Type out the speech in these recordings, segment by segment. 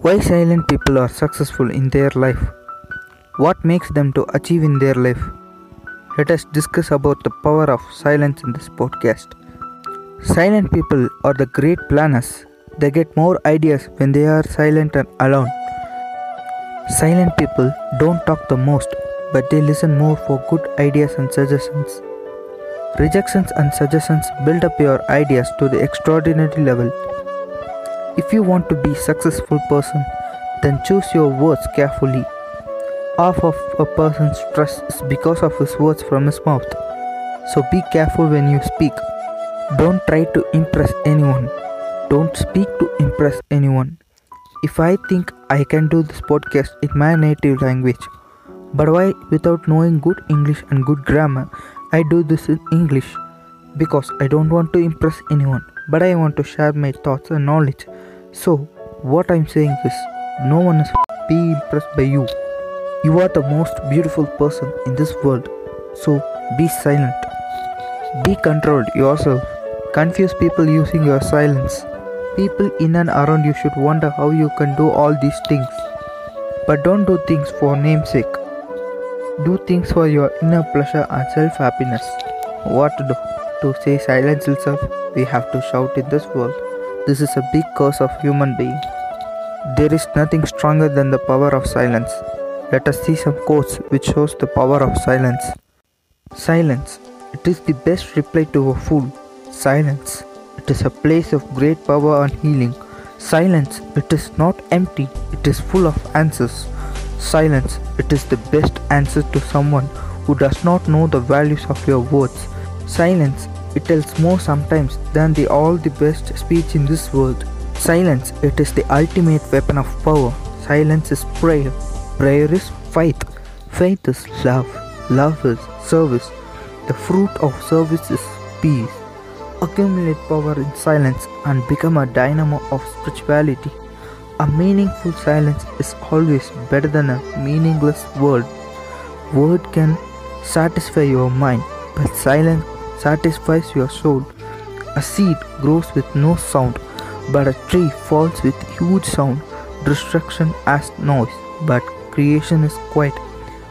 Why silent people are successful in their life? What makes them to achieve in their life? Let us discuss about the power of silence in this podcast. Silent people are the great planners. They get more ideas when they are silent and alone. Silent people don't talk the most, but they listen more for good ideas and suggestions. Rejections and suggestions build up your ideas to the extraordinary level. If you want to be successful person, then choose your words carefully. Half of a person's stress is because of his words from his mouth. So be careful when you speak. Don't try to impress anyone. Don't speak to impress anyone. If I think I can do this podcast in my native language, but why without knowing good English and good grammar, I do this in English because I don't want to impress anyone, but I want to share my thoughts and knowledge. So, what I'm saying is, no one is be impressed by you. You are the most beautiful person in this world. So, be silent. Be controlled yourself. Confuse people using your silence. People in and around you should wonder how you can do all these things. But don't do things for namesake. Do things for your inner pleasure and self happiness. What to do? To say silence itself, we have to shout in this world. This is a big curse of human being. There is nothing stronger than the power of silence. Let us see some quotes which shows the power of silence. Silence. It is the best reply to a fool. Silence. It is a place of great power and healing. Silence. It is not empty. It is full of answers. Silence. It is the best answer to someone who does not know the values of your words. Silence. It tells more sometimes than the all the best speech in this world. Silence. It is the ultimate weapon of power. Silence is prayer. Prayer is faith. Faith is love. Love is service. The fruit of service is peace. Accumulate power in silence and become a dynamo of spirituality. A meaningful silence is always better than a meaningless word. Word can satisfy your mind, but silence satisfies your soul. A seed grows with no sound, but a tree falls with huge sound. Destruction has noise, but creation is quiet.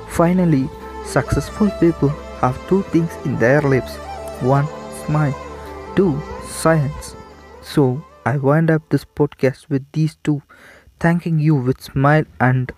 Finally, successful people have two things in their lips one, smile, two, silence. So, I wind up this podcast with these two, thanking you with smile and